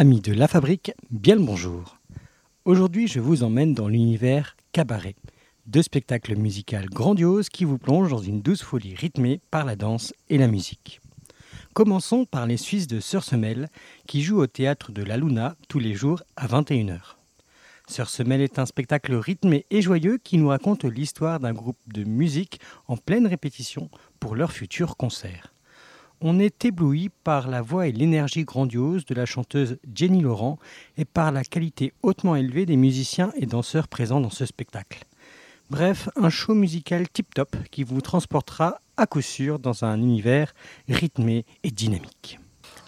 Amis de la fabrique, bien le bonjour. Aujourd'hui, je vous emmène dans l'univers cabaret, deux spectacles musicaux grandioses qui vous plongent dans une douce folie rythmée par la danse et la musique. Commençons par les Suisses de Sœur Semelle qui jouent au théâtre de la Luna tous les jours à 21h. Sœur Semelle est un spectacle rythmé et joyeux qui nous raconte l'histoire d'un groupe de musique en pleine répétition pour leur futur concert on est ébloui par la voix et l'énergie grandiose de la chanteuse Jenny Laurent et par la qualité hautement élevée des musiciens et danseurs présents dans ce spectacle. Bref, un show musical tip-top qui vous transportera à coup sûr dans un univers rythmé et dynamique.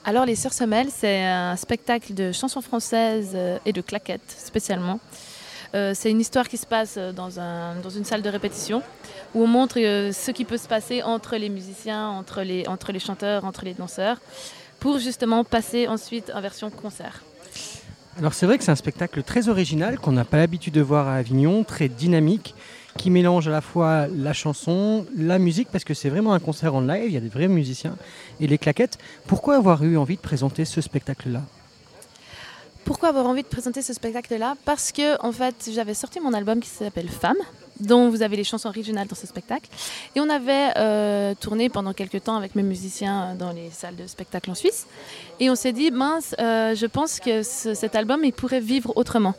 Alors Les Sœurs Semelles, c'est un spectacle de chansons françaises euh, et de claquettes spécialement. Euh, c'est une histoire qui se passe euh, dans, dans, une salle de répétition où on montre euh, ce qui peut se passer entre les musiciens, entre les, entre les chanteurs, entre les danseurs, pour justement passer ensuite en version concert. Alors c'est vrai que c'est un spectacle très original qu'on n'a pas l'habitude de voir à Avignon, très dynamique, qui mélange à la fois la chanson, la musique, parce que c'est vraiment un concert en live, il y a des vrais musiciens, et les claquettes. Pourquoi avoir eu envie de présenter ce spectacle-là? Pourquoi avoir envie de présenter ce spectacle-là Parce que en fait, j'avais sorti mon album qui s'appelle Femme, dont vous avez les chansons originales dans ce spectacle. Et on avait euh, tourné pendant quelques temps avec mes musiciens dans les salles de spectacle en Suisse. Et on s'est dit, mince, euh, je pense que cet album, il pourrait vivre autrement.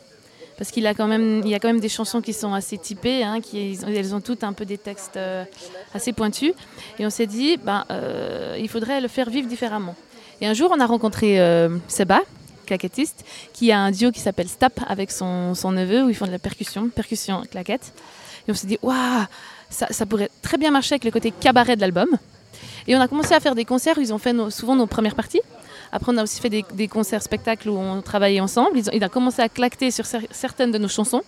Parce qu'il a quand même, il y a quand même des chansons qui sont assez typées, hein, qui, elles ont toutes un peu des textes euh, assez pointus. Et on s'est dit, ben, il faudrait le faire vivre différemment. Et un jour, on a rencontré Seba, claquettiste, qui a un duo qui s'appelle Stap avec son, son, neveu, où ils font de la percussion, percussion claquette. Et on s'est dit, waouh, ça, pourrait très bien marcher avec le côté cabaret de l'album. Et on a commencé à faire des concerts où ils ont fait souvent nos premières parties. Après, on a aussi fait des, des concerts spectacles où on travaillait ensemble. Ils ont, il a commencé à claqueter sur certaines de nos chansons.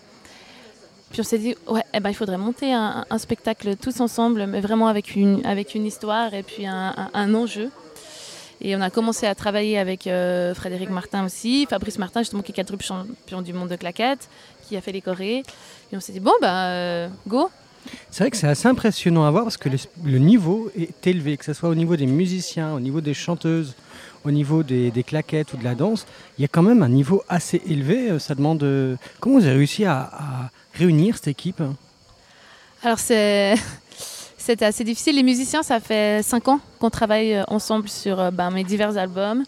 Puis on s'est dit, ouais, eh ben, il faudrait monter un, spectacle tous ensemble, mais vraiment avec une, avec une histoire et puis un, un enjeu. Et on a commencé à travailler avec euh, Frédéric Martin aussi, Fabrice Martin, justement, qui est quadruple champion du monde de claquettes, qui a fait les chorés. Et on s'est dit, bon, bah, euh, go c'est vrai que c'est assez impressionnant à voir parce que le, le, niveau est élevé, que ce soit au niveau des musiciens, au niveau des chanteuses, au niveau des, des, claquettes ou de la danse. Il y a quand même un niveau assez élevé. Euh, ça demande. Comment vous avez réussi à, à réunir cette équipe? Alors, c'est. C'était assez difficile. Les musiciens, ça fait cinq ans qu'on travaille euh, ensemble sur euh, ben, mes divers albums.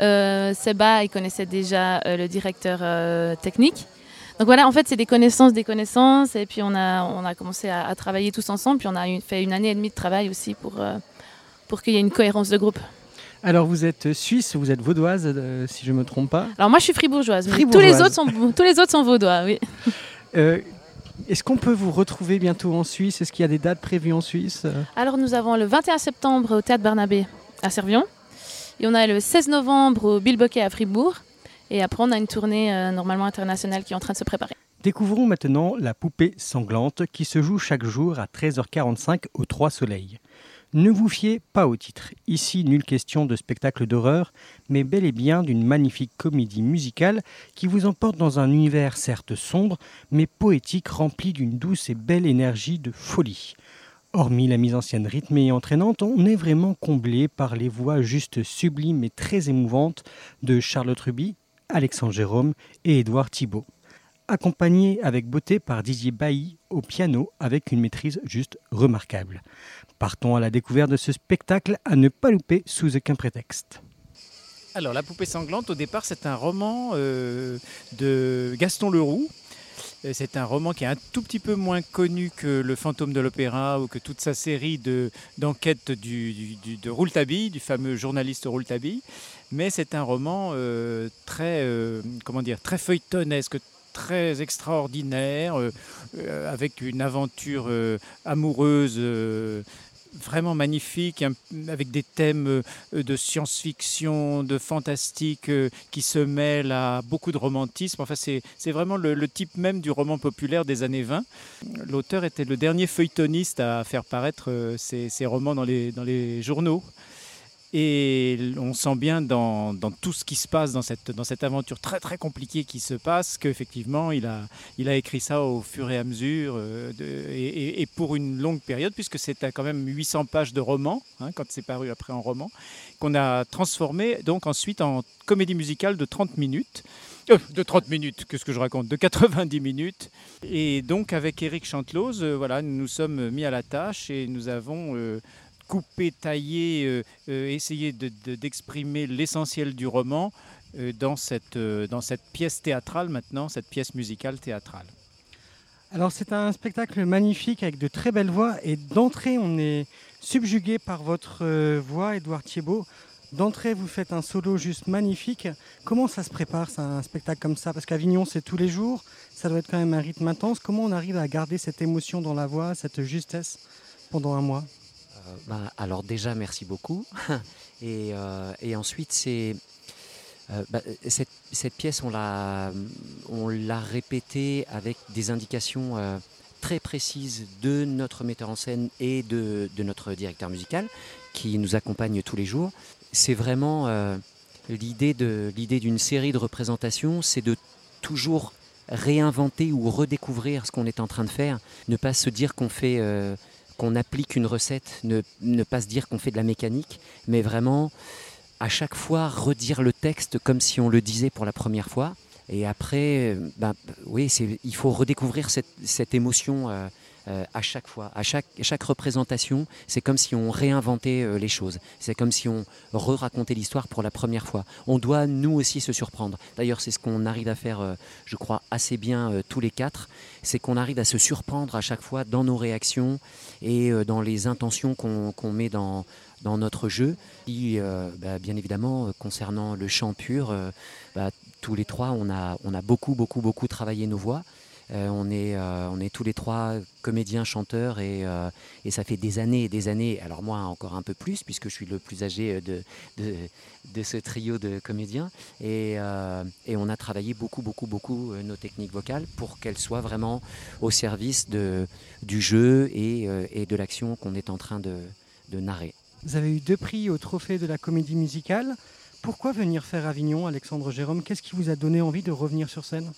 Euh, Seba, il connaissait déjà euh, le directeur euh, technique. Donc voilà, en fait, c'est des connaissances, des connaissances. Et puis on a, on a commencé à, à travailler tous ensemble. Puis on a fait une année et demie de travail aussi pour, pour qu'il y ait une cohérence de groupe. Alors vous êtes suisse, vous êtes vaudoise, euh, si je ne me trompe pas Alors moi je suis fribourgeoise, fribourgeoise. tous, les autres sont, tous les autres sont vaudois, oui. Est-ce qu'on peut vous retrouver bientôt en Suisse? Est-ce qu'il y a des dates prévues en Suisse? Alors nous avons le 21 septembre au Théâtre Barnabé à Servion. Et on a le 16 novembre au Bilboquet à Fribourg. Et après on a une tournée euh, normalement internationale qui est en train de se préparer. Découvrons maintenant la poupée sanglante qui se joue chaque jour à 13h45 au Trois Soleils. Ne vous fiez pas au titre. Ici, nulle question de spectacle d'horreur, mais bel et bien d'une magnifique comédie musicale qui vous emporte dans un univers certes sombre, mais poétique rempli d'une douce et belle énergie de folie. Hormis la mise en scène rythmée et entraînante, on est vraiment comblé par les voix juste sublimes et très émouvantes de Charlotte Ruby, Alexandre Jérôme et Édouard Thibault accompagné avec beauté par Didier Bailly au piano avec une maîtrise juste remarquable. Partons à la découverte de ce spectacle à ne pas louper sous aucun prétexte. Alors La poupée sanglante, au départ, c'est un roman euh, de Gaston Leroux. Euh, c'est un roman qui est un tout petit peu moins connu que Le fantôme de l'opéra ou que toute sa série d'enquêtes de, du, du, de Rouletabille, du fameux journaliste Rouletabille. Mais c'est un roman euh, très, euh, comment dire, très feuilletonesque, très extraordinaire, avec une aventure amoureuse vraiment magnifique, avec des thèmes euh, de science-fiction, de fantastique euh, qui se mêlent à beaucoup de romantisme. Enfin, c'est vraiment le, le type même du roman populaire des années 20. L'auteur était le dernier feuilletoniste à faire paraître euh, ses, ses romans dans les, dans les journaux. Et on sent bien dans, tout ce qui se passe dans cette, aventure très très compliquée qui se passe qu'effectivement il a, écrit ça au fur et à mesure euh, et, pour une longue période puisque c'est quand même 800 pages de roman hein, quand c'est paru après en roman qu'on a transformé donc ensuite en comédie musicale de 30 minutes. Euh, de 30 minutes, qu'est-ce que je raconte? De 90 minutes. Et donc avec Eric Chantelose, euh, voilà, nous nous sommes mis à la tâche et nous avons couper, tailler, euh, euh, essayer d'exprimer l'essentiel du roman euh, dans, cette, dans cette pièce théâtrale maintenant, cette pièce musicale théâtrale. Alors c'est un spectacle magnifique avec de très belles voix et d'entrée on est subjugué par votre voix, Edouard Thiebaud. D'entrée vous faites un solo juste magnifique. Comment ça se prépare un spectacle comme ça? Parce qu'Avignon c'est tous les jours, ça doit être quand même un rythme intense. Comment on arrive à garder cette émotion dans la voix, cette justesse pendant un mois? Bah, alors déjà, merci beaucoup. Euh, et, ensuite, c'est... Euh, bah, cette, pièce, on l'a, répétée avec des indications très précises de notre metteur en scène et de, notre directeur musical qui nous accompagne tous les jours. C'est vraiment l'idée, l'idée d'une série de représentations, c'est de toujours réinventer ou redécouvrir ce qu'on est en train de faire, ne pas se dire qu'on fait qu'on applique une recette, ne, pas se dire qu'on fait de la mécanique, mais vraiment à chaque fois redire le texte comme si on le disait pour la première fois. Et après, ben, oui, il faut redécouvrir cette, émotion euh, euh, à chaque fois, à chaque, représentation, c'est comme si on réinventait euh, les choses. C'est comme si on re-racontait l'histoire pour la première fois. On doit nous aussi se surprendre. D'ailleurs, c'est ce qu'on arrive à faire, euh, je crois, assez bien tous les quatre. C'est qu'on arrive à se surprendre à chaque fois dans nos réactions et dans les intentions qu'on met dans, dans notre jeu. Et, bah, bien évidemment, concernant le chant pur, bah, tous les trois, on a, on a beaucoup, beaucoup, beaucoup travaillé nos voix. Euh, on, est, euh, on est tous les trois comédiens, chanteurs, euh, et, ça fait des années et des années, alors moi encore un peu plus, puisque je suis le plus âgé de, ce trio de comédiens, et, on a travaillé beaucoup, beaucoup, beaucoup nos techniques vocales pour qu'elles soient vraiment au service du jeu et, et de l'action qu'on est en train de narrer. Vous avez eu deux prix au trophée de la comédie musicale. Pourquoi venir faire Avignon, Alexandre Jérôme? Qu'est-ce qui vous a donné envie de revenir sur scène?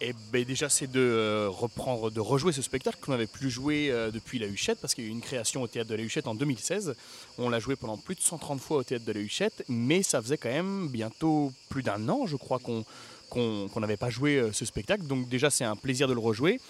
Et ben déjà, c'est de euh, reprendre, de rejouer ce spectacle qu'on n'avait plus joué euh, depuis la Huchette, parce qu'il y a eu une création au théâtre de la Huchette en 2016. On l'a joué pendant plus de 130 fois au théâtre de la Huchette, mais ça faisait quand même bientôt plus d'un an, je crois, qu'on qu'on n'avait pas joué euh, ce spectacle. Donc déjà, c'est un plaisir de le rejouer.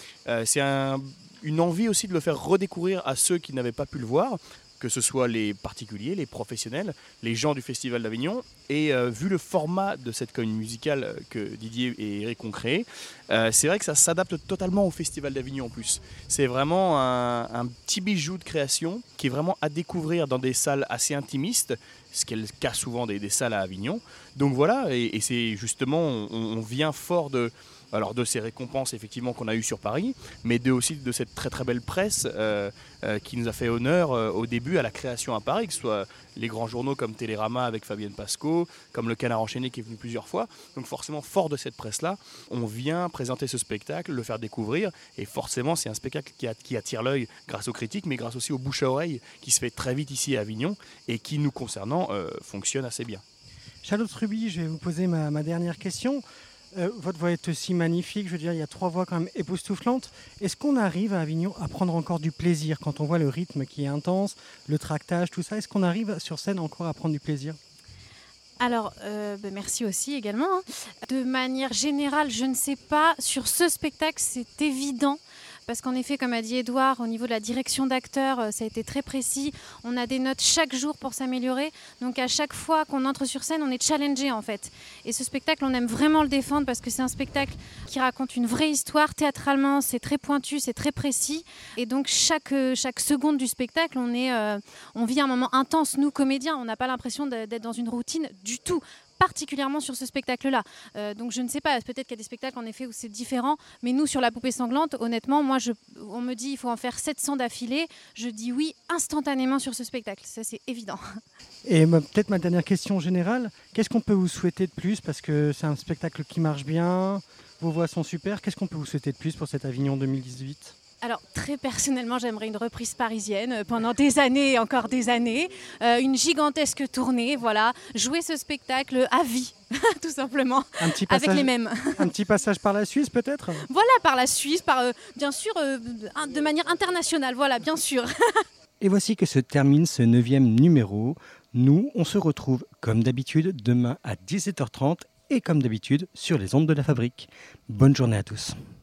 c'est une envie aussi de le faire redécouvrir à ceux qui n'avaient pas pu le voir que ce soit les particuliers, les professionnels, les gens du Festival d'Avignon. Et euh, vu le format de cette commune musicale euh, que Didier et Eric ont créé, euh, c'est vrai que ça s'adapte totalement au Festival d'Avignon en plus. C'est vraiment un, petit bijou de création qui est vraiment à découvrir dans des salles assez intimistes, ce qu'est le cas souvent des, salles à Avignon. Donc voilà, et, c'est justement, on, vient fort de, alors de ces récompenses effectivement qu'on a eues sur Paris, mais aussi de cette très très belle presse euh, euh, qui nous a fait honneur euh, au début à la création à Paris, que ce soit les grands journaux comme Télérama avec Fabienne Pasco, comme Le Canard enchaîné qui est venu plusieurs fois. Donc forcément, fort de cette presse-là, on vient présenter ce spectacle, le faire découvrir, et forcément c'est un spectacle qui, attire l'œil grâce aux critiques, mais grâce aussi au bouche à oreille qui se fait très vite ici à Avignon et qui nous concernant fonctionne assez bien. Charlotte Ruby, je vais vous poser ma dernière question. Euh, votre voix est aussi magnifique, je veux dire, il y a trois voix quand même époustouflantes. Est-ce qu'on arrive à Avignon à prendre encore du plaisir quand on voit le rythme qui est intense, le tractage, tout ça? Est-ce qu'on arrive sur scène encore à prendre du plaisir? Alors, euh, ben, merci aussi également. Hein. De manière générale, je ne sais pas, sur ce spectacle, c'est évident parce qu'en effet, comme a dit Edouard, au niveau de la direction d'acteur, euh, ça a été très précis. On a des notes chaque jour pour s'améliorer. Donc à chaque fois qu'on entre sur scène, on est challengé en fait. Et ce spectacle, on aime vraiment le défendre parce que c'est un spectacle qui raconte une vraie histoire. Théâtralement, c'est très pointu, c'est très précis. Et donc chaque, euh, chaque seconde du spectacle, on, est, euh, on vit un moment intense, nous comédiens. On n'a pas l'impression d'être dans une routine du tout particulièrement sur ce spectacle-là. Euh, donc je ne sais pas, peut-être qu'il y a des spectacles en effet où c'est différent, mais nous sur La Poupée Sanglante, honnêtement, moi, on me dit il faut en faire 700 d'affilée, je dis oui instantanément sur ce spectacle, ça c'est évident. Et peut-être ma dernière question générale, qu'est-ce qu'on peut vous souhaiter de plus? Parce que c'est un spectacle qui marche bien, vos voix sont super, qu'est-ce qu'on peut vous souhaiter de plus pour cet Avignon 2018 Alors très personnellement, j'aimerais une reprise parisienne euh, pendant des années et encore des années, Euh, une gigantesque tournée, voilà, jouer ce spectacle à vie, tout simplement, Un petit avec passage, les mêmes. un petit passage par la Suisse peut-être? Voilà, par la Suisse, par euh, bien sûr euh, de manière internationale, voilà, bien sûr. Et voici que se termine ce neuvième numéro. Nous, on se retrouve comme d'habitude demain à 17h30 et comme d'habitude sur les ondes de la fabrique. Bonne journée à tous.